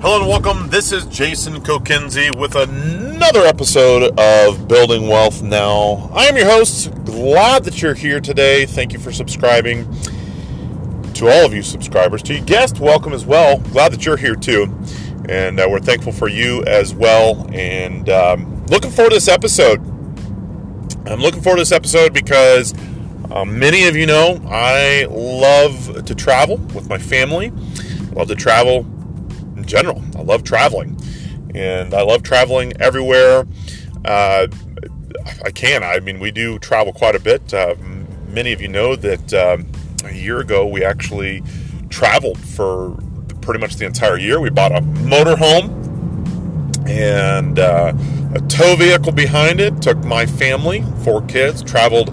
Hello and welcome. This is Jason Kokenzie with another episode of Building Wealth Now. I am your host. Glad that you're here today. Thank you for subscribing. To all of you subscribers, to you guest, welcome as well. Glad that you're here too. And uh, we're thankful for you as well. And um, looking forward to this episode. I'm looking forward to this episode because um, many of you know I love to travel with my family. Love to travel general. I love traveling, and I love traveling everywhere. Uh, I can. I mean, we do travel quite a bit. Uh, many of you know that um, a year ago we actually traveled for pretty much the entire year. We bought a motorhome and uh, a tow vehicle behind it. Took my family, four kids, traveled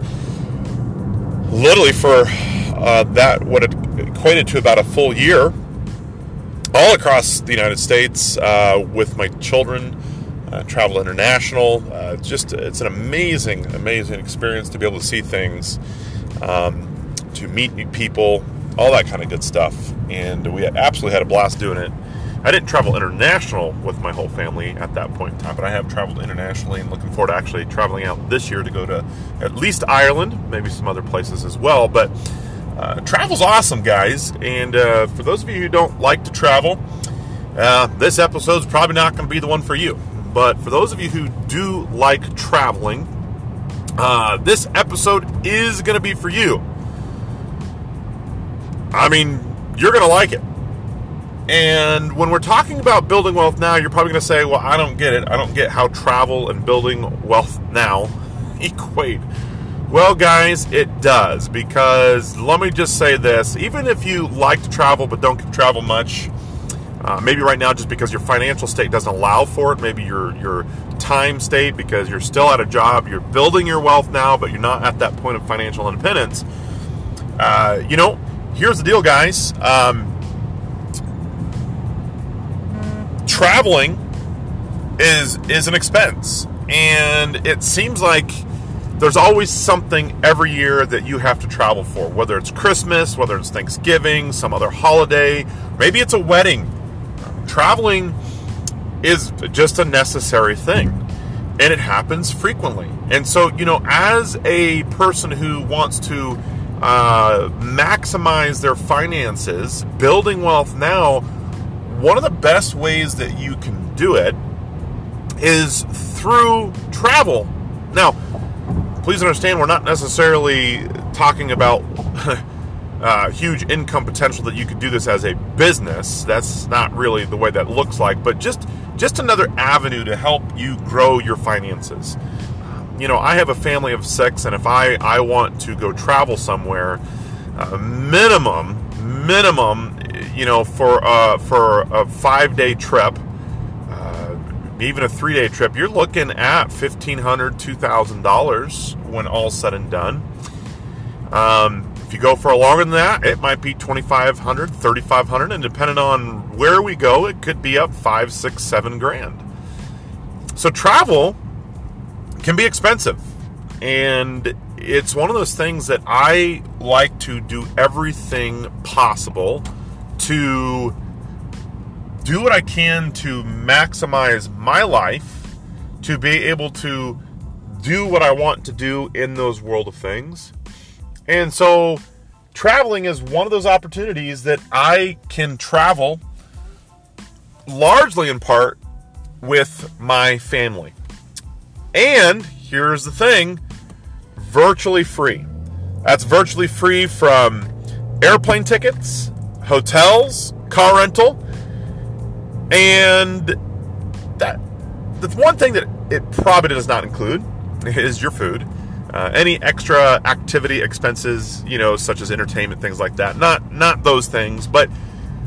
literally for uh, that what it equated to about a full year, all across the United States uh, with my children. Uh, travel international. Uh, just it's an amazing, amazing experience to be able to see things, um, to meet new people, all that kind of good stuff. And we absolutely had a blast doing it. I didn't travel international with my whole family at that point in time, but I have traveled internationally and looking forward to actually traveling out this year to go to at least Ireland, maybe some other places as well. But uh, travel's awesome, guys. And uh, for those of you who don't like to travel, uh, this episode's probably not going to be the one for you. But for those of you who do like traveling, uh, this episode is going to be for you. I mean, you're going to like it. And when we're talking about building wealth now, you're probably going to say, well, I don't get it. I don't get how travel and building wealth now equate. Well, guys, it does. Because let me just say this even if you like to travel but don't travel much, uh, maybe right now just because your financial state doesn't allow for it, maybe your, your time state because you're still at a job, you're building your wealth now, but you're not at that point of financial independence. Uh, you know, here's the deal, guys. Um, traveling is is an expense, and it seems like there's always something every year that you have to travel for. Whether it's Christmas, whether it's Thanksgiving, some other holiday, maybe it's a wedding. Traveling is just a necessary thing, and it happens frequently. And so, you know, as a person who wants to uh, maximize their finances, building wealth now one of the best ways that you can do it is through travel. Now, please understand, we're not necessarily talking about uh, huge income potential that you could do this as a business. That's not really the way that looks like, but just just another avenue to help you grow your finances. You know, I have a family of six, and if I I want to go travel somewhere, uh, minimum minimum you know, for uh, for a five day trip, even a three day trip, you're looking at fifteen hundred, two thousand dollars $2,000 when all's said and done. Um, if you go for longer than that, it might be 2500 3500 and depending on where we go, it could be up five, six, seven grand. So travel can be expensive. And it's one of those things that I like to do everything possible to do what I can to maximize my life, to be able to do what I want to do in those world of things. And so traveling is one of those opportunities that I can travel largely in part with my family. And here's the thing virtually free. That's virtually free from airplane tickets, hotels, car rental, and that the one thing that it probably does not include is your food. Uh, any extra activity expenses, you know, such as entertainment, things like that. Not not those things, but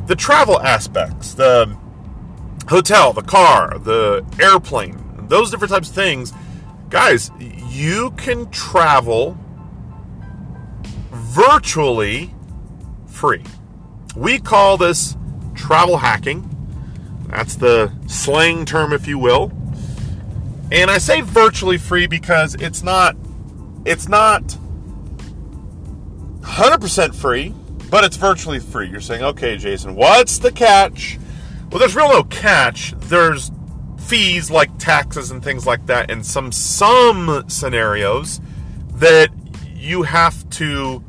the travel aspects, the hotel, the car, the airplane, those different types of things. Guys, you can travel virtually free. We call this travel hacking. That's the slang term, if you will. And I say virtually free because it's not it's not 100% free, but it's virtually free. You're saying, "Okay, Jason, what's the catch? Well, there's real no catch. There's fees like taxes and things like that in some some scenarios that you have to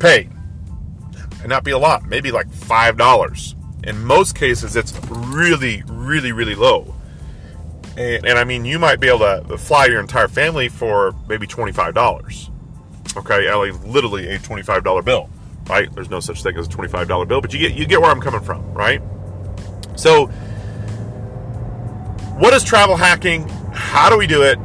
pay and not be a lot maybe like five dollars in most cases it's really really really low and, and, i mean you might be able to fly your entire family for maybe $25 okay like literally a $25 bill right there's no such thing as a $25 bill but you get you get where i'm coming from right so what is travel hacking? How do we do it?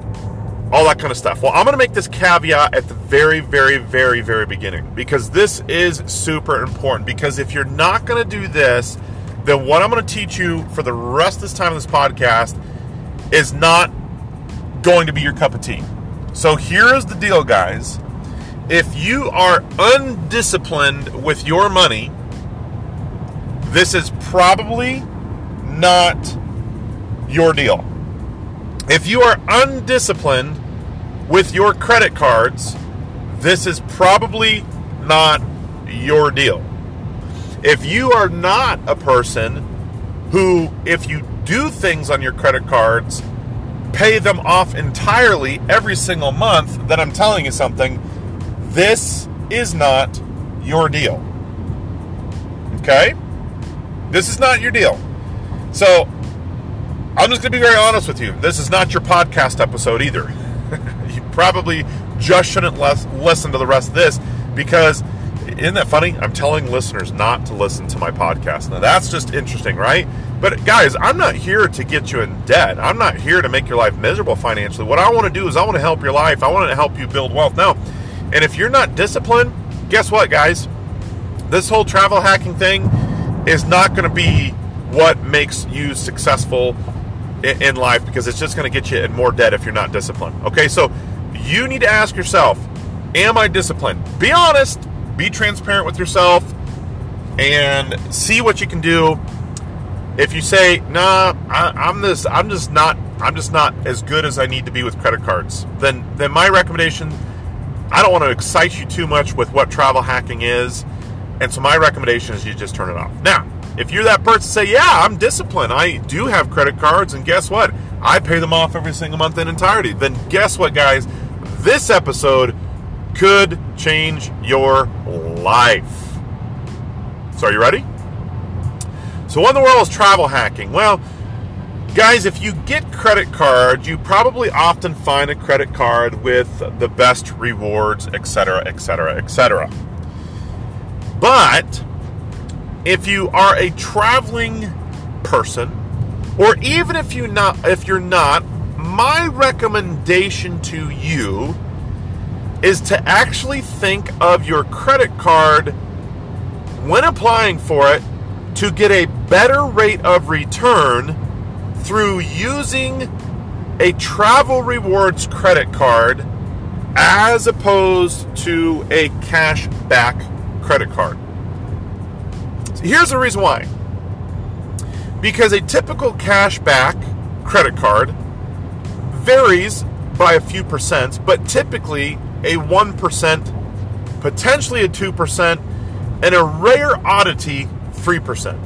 All that kind of stuff. Well, I'm going to make this caveat at the very, very, very, very beginning because this is super important. Because if you're not going to do this, then what I'm going to teach you for the rest of this time of this podcast is not going to be your cup of tea. So here's the deal, guys. If you are undisciplined with your money, this is probably not your deal. If you are undisciplined with your credit cards, this is probably not your deal. If you are not a person who, if you do things on your credit cards, pay them off entirely every single month, then I'm telling you something, this is not your deal. Okay? This is not your deal. So I'm just going to be very honest with you. This is not your podcast episode either. you probably just shouldn't les- listen to the rest of this because isn't that funny? I'm telling listeners not to listen to my podcast. Now that's just interesting, right? But guys, I'm not here to get you in debt. I'm not here to make your life miserable financially. What I want to do is I want to help your life. I want to help you build wealth. Now, and if you're not disciplined, guess what, guys? This whole travel hacking thing is not going to be what makes you successful in life because it's just going to get you in more debt if you're not disciplined. Okay, so you need to ask yourself, am I disciplined? Be honest, be transparent with yourself, and see what you can do. If you say, "Nah, I, am this, I'm just not, I'm just not as good as I need to be with credit cards," then then my recommendation, I don't want to excite you too much with what travel hacking is, and so my recommendation is you just turn it off. Now, if you're that person, to say, yeah, I'm disciplined. I do have credit cards, and guess what? I pay them off every single month in entirety. Then guess what, guys? This episode could change your life. So, are you ready? So, what in the world is travel hacking? Well, guys, if you get credit cards, you probably often find a credit card with the best rewards, etc., etc., etc. But if you are a traveling person, or even if you not if you're not, my recommendation to you is to actually think of your credit card when applying for it to get a better rate of return through using a travel rewards credit card as opposed to a cash back credit card. Here's the reason why. Because a typical cashback credit card varies by a few percent, but typically a 1%, potentially a 2%, and a rare oddity 3%.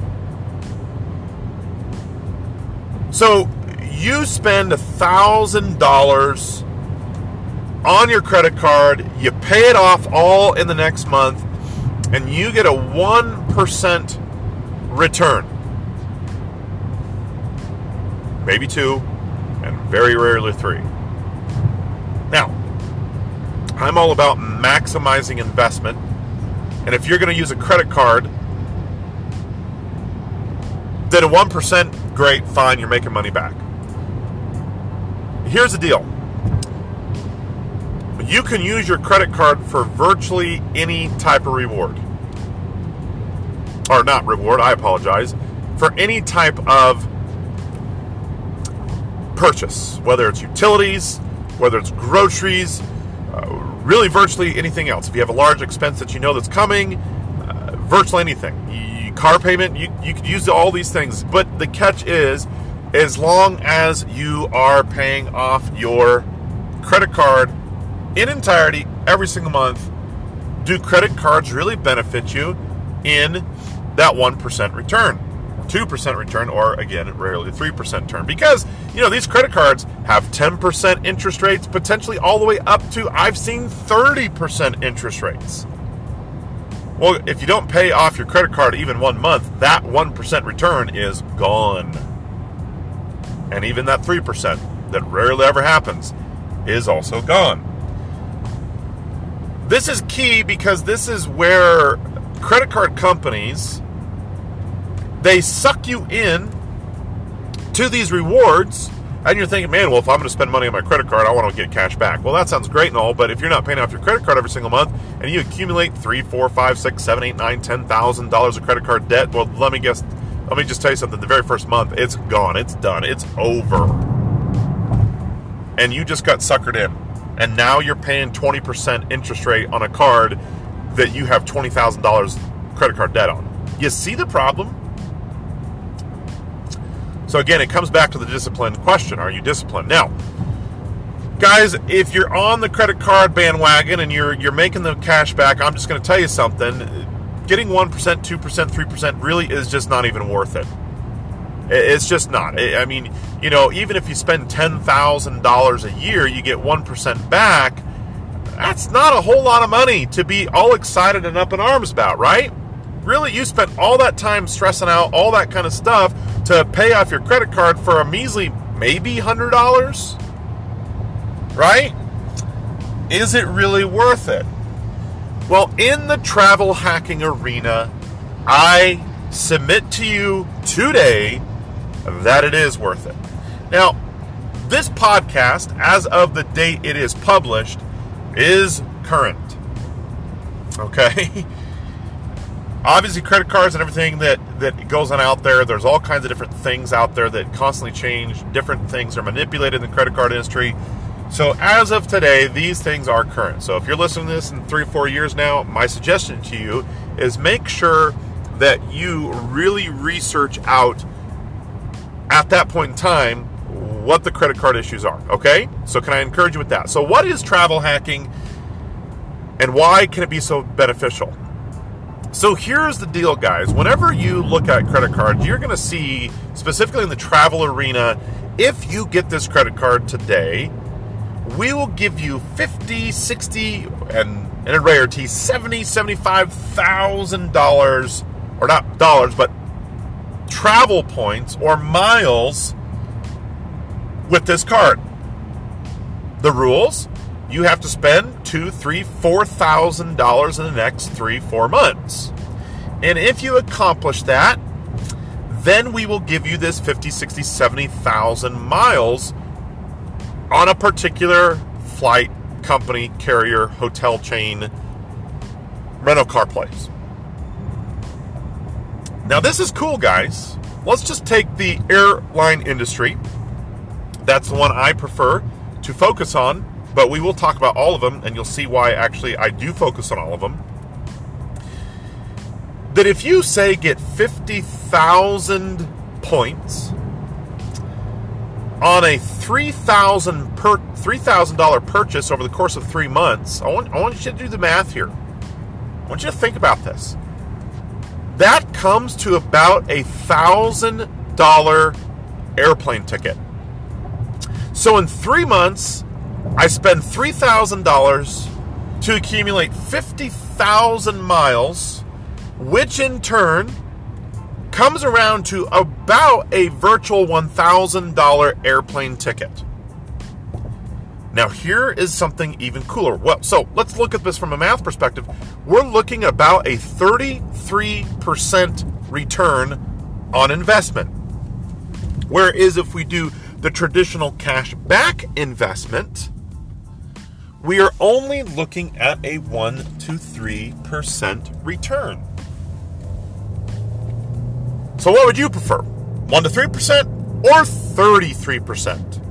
So you spend $1,000 on your credit card, you pay it off all in the next month, and you get a 1% return. Maybe two, and very rarely three. Now, I'm all about maximizing investment. And if you're going to use a credit card, then a 1%, great, fine, you're making money back. Here's the deal you can use your credit card for virtually any type of reward. Or not reward, I apologize. For any type of purchase, whether it's utilities, whether it's groceries, uh, really virtually anything else. If you have a large expense that you know that's coming, uh, virtually anything. You, car payment, you, you could use all these things. But the catch is, as long as you are paying off your credit card in entirety every single month, do credit cards really benefit you in that 1% return? 2% return, or again, rarely 3% return. Because, you know, these credit cards have 10% interest rates, potentially all the way up to, I've seen 30% interest rates. Well, if you don't pay off your credit card even one month, that 1% return is gone. And even that 3% that rarely ever happens is also gone. This is key because this is where credit card companies they suck you in to these rewards and you're thinking, man, well, if I'm going to spend money on my credit card, I want to get cash back. Well, that sounds great and all, but if you're not paying off your credit card every single month and you accumulate three, four, five, six, seven, eight, nine, ten thousand dollars of credit card debt, well, let me guess, let me just tell you something. The very first month, it's gone, it's done, it's over, and you just got suckered in, and now you're paying 20% interest rate on a card that you have twenty thousand dollars credit card debt on. You see the problem? So again, it comes back to the discipline question. Are you disciplined? Now, guys, if you're on the credit card bandwagon and you're you're making the cash back, I'm just going to tell you something. Getting 1%, 2%, 3% really is just not even worth it. It's just not. I mean, you know, even if you spend $10,000 a year, you get 1% back. That's not a whole lot of money to be all excited and up in arms about, right? Really, you spent all that time stressing out all that kind of stuff to pay off your credit card for a measly maybe $100? Right? Is it really worth it? Well, in the travel hacking arena, I submit to you today that it is worth it. Now, this podcast, as of the date it is published, is current. Okay? Obviously credit cards and everything that that goes on out there there's all kinds of different things out there that constantly change. Different things are manipulated in the credit card industry. So as of today these things are current. So if you're listening to this in three or four years now my suggestion to you is make sure that you really research out at that point in time what the credit card issues are okay? So can i encourage you with that? So what is travel hacking and why can it be so beneficial so here's the deal, guys. Whenever you look at credit cards, you're going to see, specifically in the travel arena, if you get this credit card today, we will give you 50, 60, and in a rarity, 70, 75,000 dollars, or not dollars, but travel points or miles with this card. The rules you have to spend two, three, four thousand dollars in the next three, four months. And if you accomplish that, then we will give you this 50, 60, 70,000 miles on a particular flight, company, carrier, hotel chain, rental car place. Now, this is cool, guys. Let's just take the airline industry. That's the one I prefer to focus on but we will talk about all of them, and you'll see why actually I do focus on all of them. That if you say get 50,000 points on a 3,000 per $3,000 purchase over the course of three months, I want, I want you to do the math here. I want you to think about this. That comes to about a thousand dollar airplane ticket. So in three months, I spend $3,000 to accumulate 50,000 miles, which in turn comes around to about a virtual $1,000 airplane ticket. Now, here is something even cooler. Well, so let's look at this from a math perspective. We're looking about a 33% return on investment. Whereas if we do the traditional cash back investment, we are only looking at a 1 to 3% return. So, what would you prefer? 1 to 3% or 33%?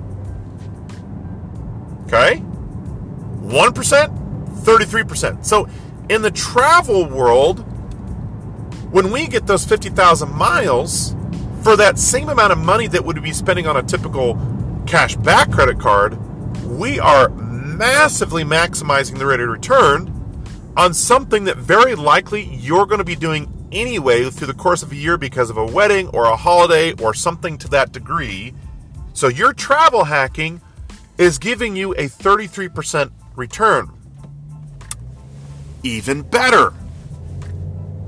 Okay? 1%, 33%. So, in the travel world, when we get those 50,000 miles for that same amount of money that would be spending on a typical cash back credit card, we are massively maximizing the rate of return on something that very likely you're going to be doing anyway through the course of a year because of a wedding or a holiday or something to that degree. So your travel hacking is giving you a 33% return. Even better.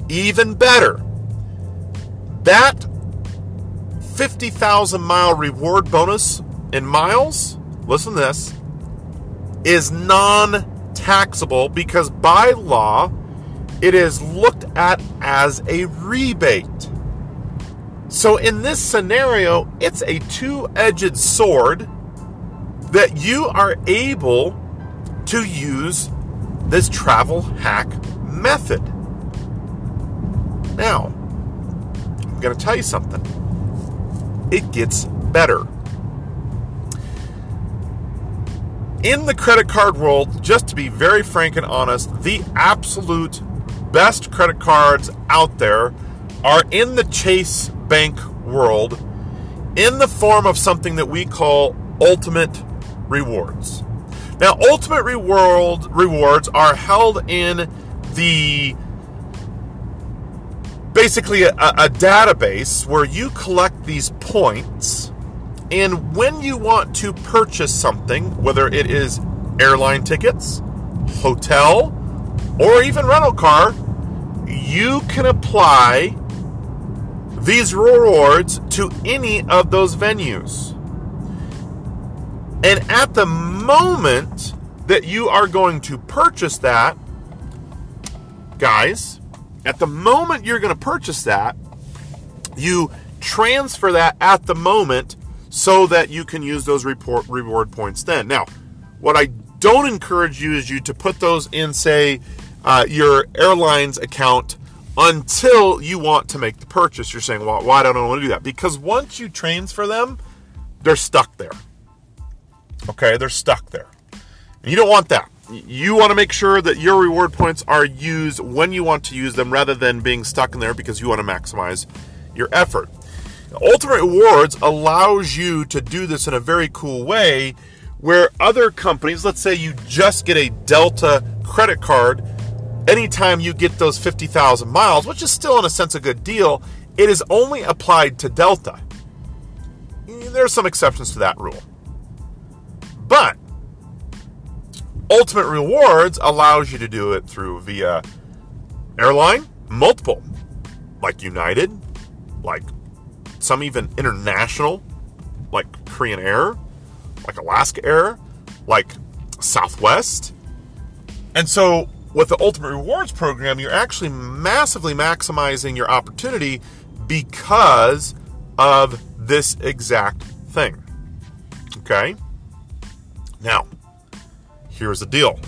Even better. That 50,000 mile reward bonus in miles, listen to this, is non taxable because by law it is looked at as a rebate. So in this scenario, it's a two edged sword that you are able to use this travel hack method. Now, I'm going to tell you something. It gets better. In the credit card world, just to be very frank and honest, the absolute best credit cards out there are in the Chase Bank world in the form of something that we call ultimate rewards. Now, ultimate reward rewards are held in the basically a, a, database where you collect these points and when you want to purchase something whether it is airline tickets hotel or even rental car you can apply these rewards to any of those venues. And at the moment that you are going to purchase that, guys, at the moment you're going to purchase that, you transfer that at the moment so that you can use those report reward points then. Now, what I don't encourage you is you to put those in, say, uh, your airline's account until you want to make the purchase. You're saying, well, why don't I want to do that? Because once you transfer them, they're stuck there. Okay, they're stuck there. And you don't want that. You want to make sure that your reward points are used when you want to use them rather than being stuck in there because you want to maximize your effort. Ultimate Rewards allows you to do this in a very cool way where other companies, let's say you just get a Delta credit card anytime you get those 50,000 miles, which is still in a sense a good deal, it is only applied to Delta. There are some exceptions to that rule. But Ultimate Rewards allows you to do it through via airline, multiple, like United, like some even international, like Korean Air, like Alaska Air, like Southwest. And so with the Ultimate Rewards program, you're actually massively maximizing your opportunity because of this exact thing. Okay? Now, here's the deal.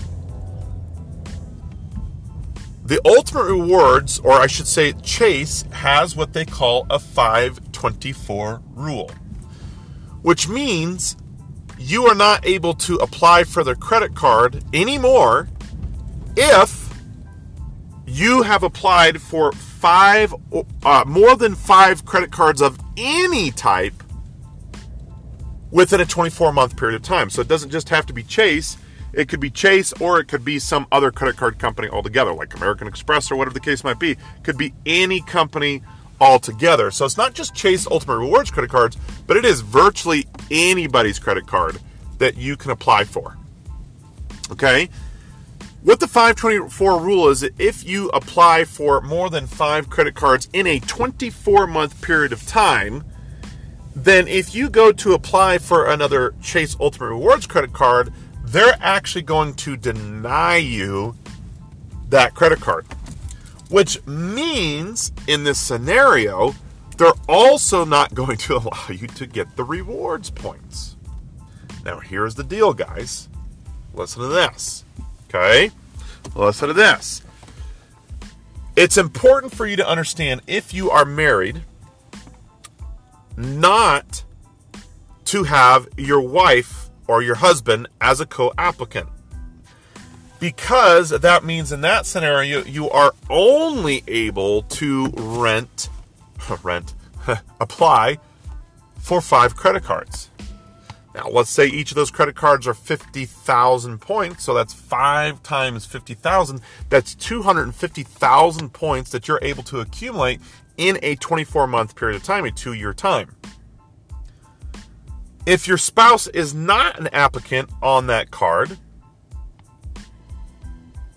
The Ultimate Rewards, or I should say Chase, has what they call a 524 rule, which means you are not able to apply for their credit card anymore if you have applied for five, uh, more than five credit cards of any type within a 24 month period of time. So it doesn't just have to be Chase. It could be Chase or it could be some other credit card company altogether, like American Express or whatever the case might be. It could be any company altogether. So it's not just Chase Ultimate Rewards credit cards, but it is virtually anybody's credit card that you can apply for. Okay? What the 524 rule is if you apply for more than five credit cards in a 24 month period of time, then if you go to apply for another Chase Ultimate Rewards credit card, they're actually going to deny you that credit card. Which means in this scenario, they're also not going to allow you to get the rewards points. Now, here's the deal, guys. Listen to this. Okay? Listen to this. It's important for you to understand if you are married not to have your wife or your husband as a co applicant. Because that means in that scenario, you are only able to rent, rent, apply for five credit cards. Now, let's say each of those credit cards are 50,000 points, so that's 5 times 50,000. That's 250,000 points that you're able to accumulate in a 24 month period of time, a two year time. If your spouse is not an applicant on that card,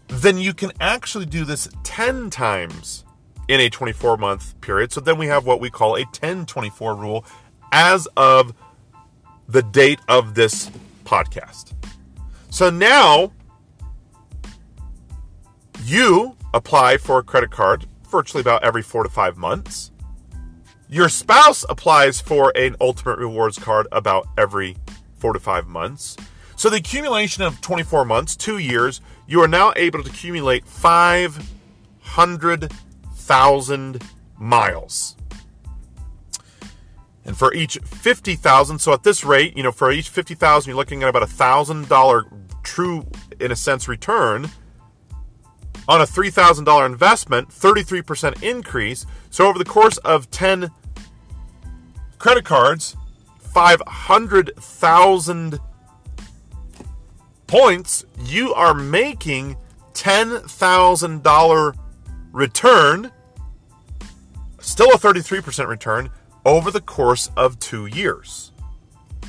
then you can actually do this 10 times in a 24 month period. So then we have what we call a 1024 rule as of the date of this podcast. So now you apply for a credit card virtually about every four to five months. Your spouse applies for an Ultimate Rewards card about every four to five months. So the accumulation of 24 months, two years, you are now able to accumulate 500,000 miles. And for each 50,000, so at this rate, you know, for each 50,000, you're looking at about a $1,000 true, in a sense, return on a $3,000 investment, 33% increase. So over the course of 10 credit cards, 500,000 points, you are making $10,000 return, still a 33% return over the course of 2 years.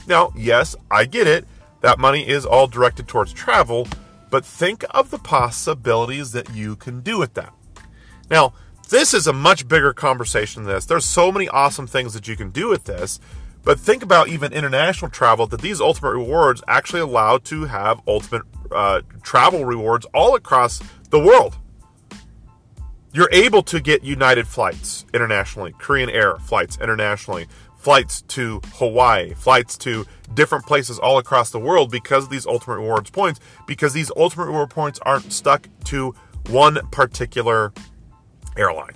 Now, yes, I get it. That money is all directed towards travel, but think of the possibilities that you can do with that. Now, this is a much bigger conversation than this. There's so many awesome things that you can do with this, but think about even international travel that these ultimate rewards actually allow to have ultimate uh, travel rewards all across the world. You're able to get United flights internationally, Korean Air flights internationally, flights to Hawaii, flights to different places all across the world because of these ultimate rewards points, because these ultimate reward points aren't stuck to one particular airline.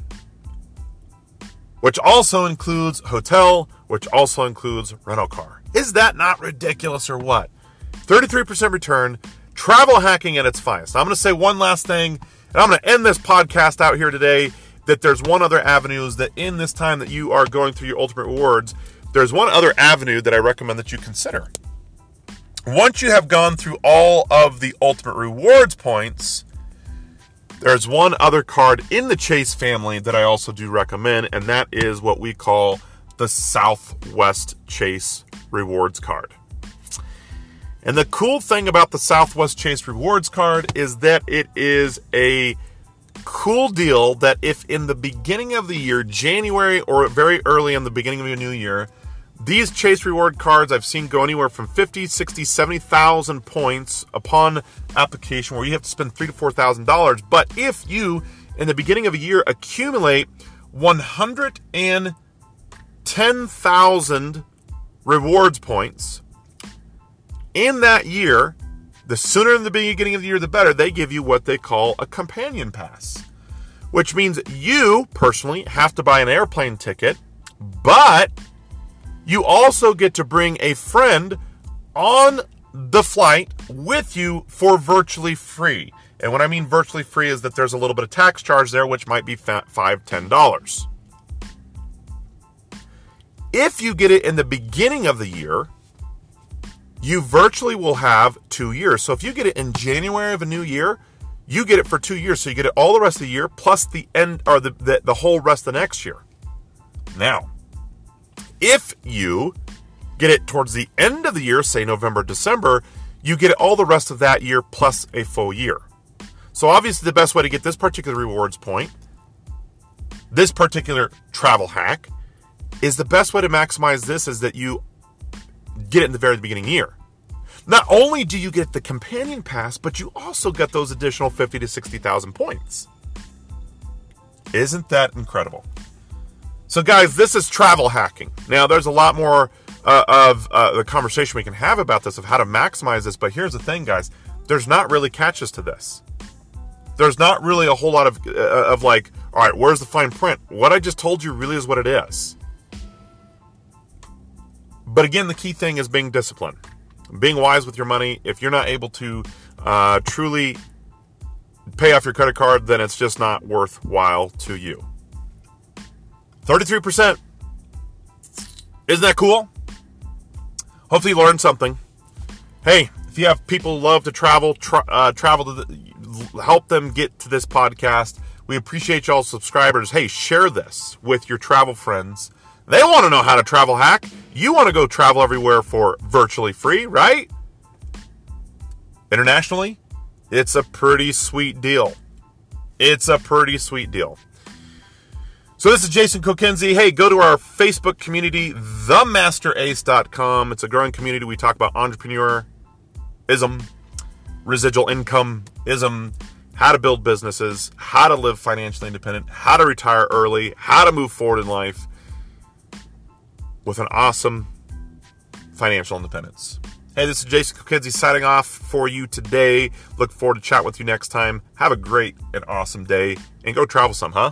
Which also includes hotel, which also includes rental car. Is that not ridiculous or what? 33% return, travel hacking at its finest. I'm going to say one last thing, and I'm going to end this podcast out here today that there's one other avenue is that in this time that you are going through your ultimate rewards, there's one other avenue that I recommend that you consider. Once you have gone through all of the ultimate rewards points, there's one other card in the Chase family that I also do recommend, and that is what we call the Southwest Chase Rewards card. And the cool thing about the Southwest Chase Rewards card is that it is a cool deal that if in the beginning of the year, January or very early in the beginning of a new year, these Chase Reward cards I've seen go anywhere from 50, 60, 70,000 points upon application where you have to spend three to $4,000. But if you, in the beginning of a year, accumulate 110,000 rewards points in that year, the sooner in the beginning of the year, the better. They give you what they call a companion pass, which means you personally have to buy an airplane ticket, but you also get to bring a friend on the flight with you for virtually free. And what I mean virtually free is that there's a little bit of tax charge there, which might be five, ten dollars. If you get it in the beginning of the year, you virtually will have two years. So if you get it in January of a new year, you get it for two years. So you get it all the rest of the year plus the end or the, the, the whole rest of the next year. Now, if you get it towards the end of the year, say November, December, you get it all the rest of that year plus a full year. So obviously the best way to get this particular rewards point, this particular travel hack, is the best way to maximize this is that you get it in the very beginning year. Not only do you get the companion pass, but you also get those additional 50 to 60,000 points. Isn't that incredible? So, guys, this is travel hacking. Now, there's a lot more uh, of uh, the conversation we can have about this, of how to maximize this. But here's the thing, guys there's not really catches to this. There's not really a whole lot of, uh, of like, all right, where's the fine print? What I just told you really is what it is. But again, the key thing is being disciplined, being wise with your money. If you're not able to uh, truly pay off your credit card, then it's just not worthwhile to you. 33%. Isn't that cool? Hopefully, you learned something. Hey, if you have people who love to travel, tra- uh, travel to the, help them get to this podcast. We appreciate y'all subscribers. Hey, share this with your travel friends. They want to know how to travel hack. You want to go travel everywhere for virtually free, right? Internationally, it's a pretty sweet deal. It's a pretty sweet deal. So this is Jason Kokenzie. Hey, go to our Facebook community, themasterace.com. It's a growing community. We talk about entrepreneurism, residual income ism, how to build businesses, how to live financially independent, how to retire early, how to move forward in life with an awesome financial independence. Hey, this is Jason Kokenzie signing off for you today. Look forward to chat with you next time. Have a great and awesome day and go travel some, huh?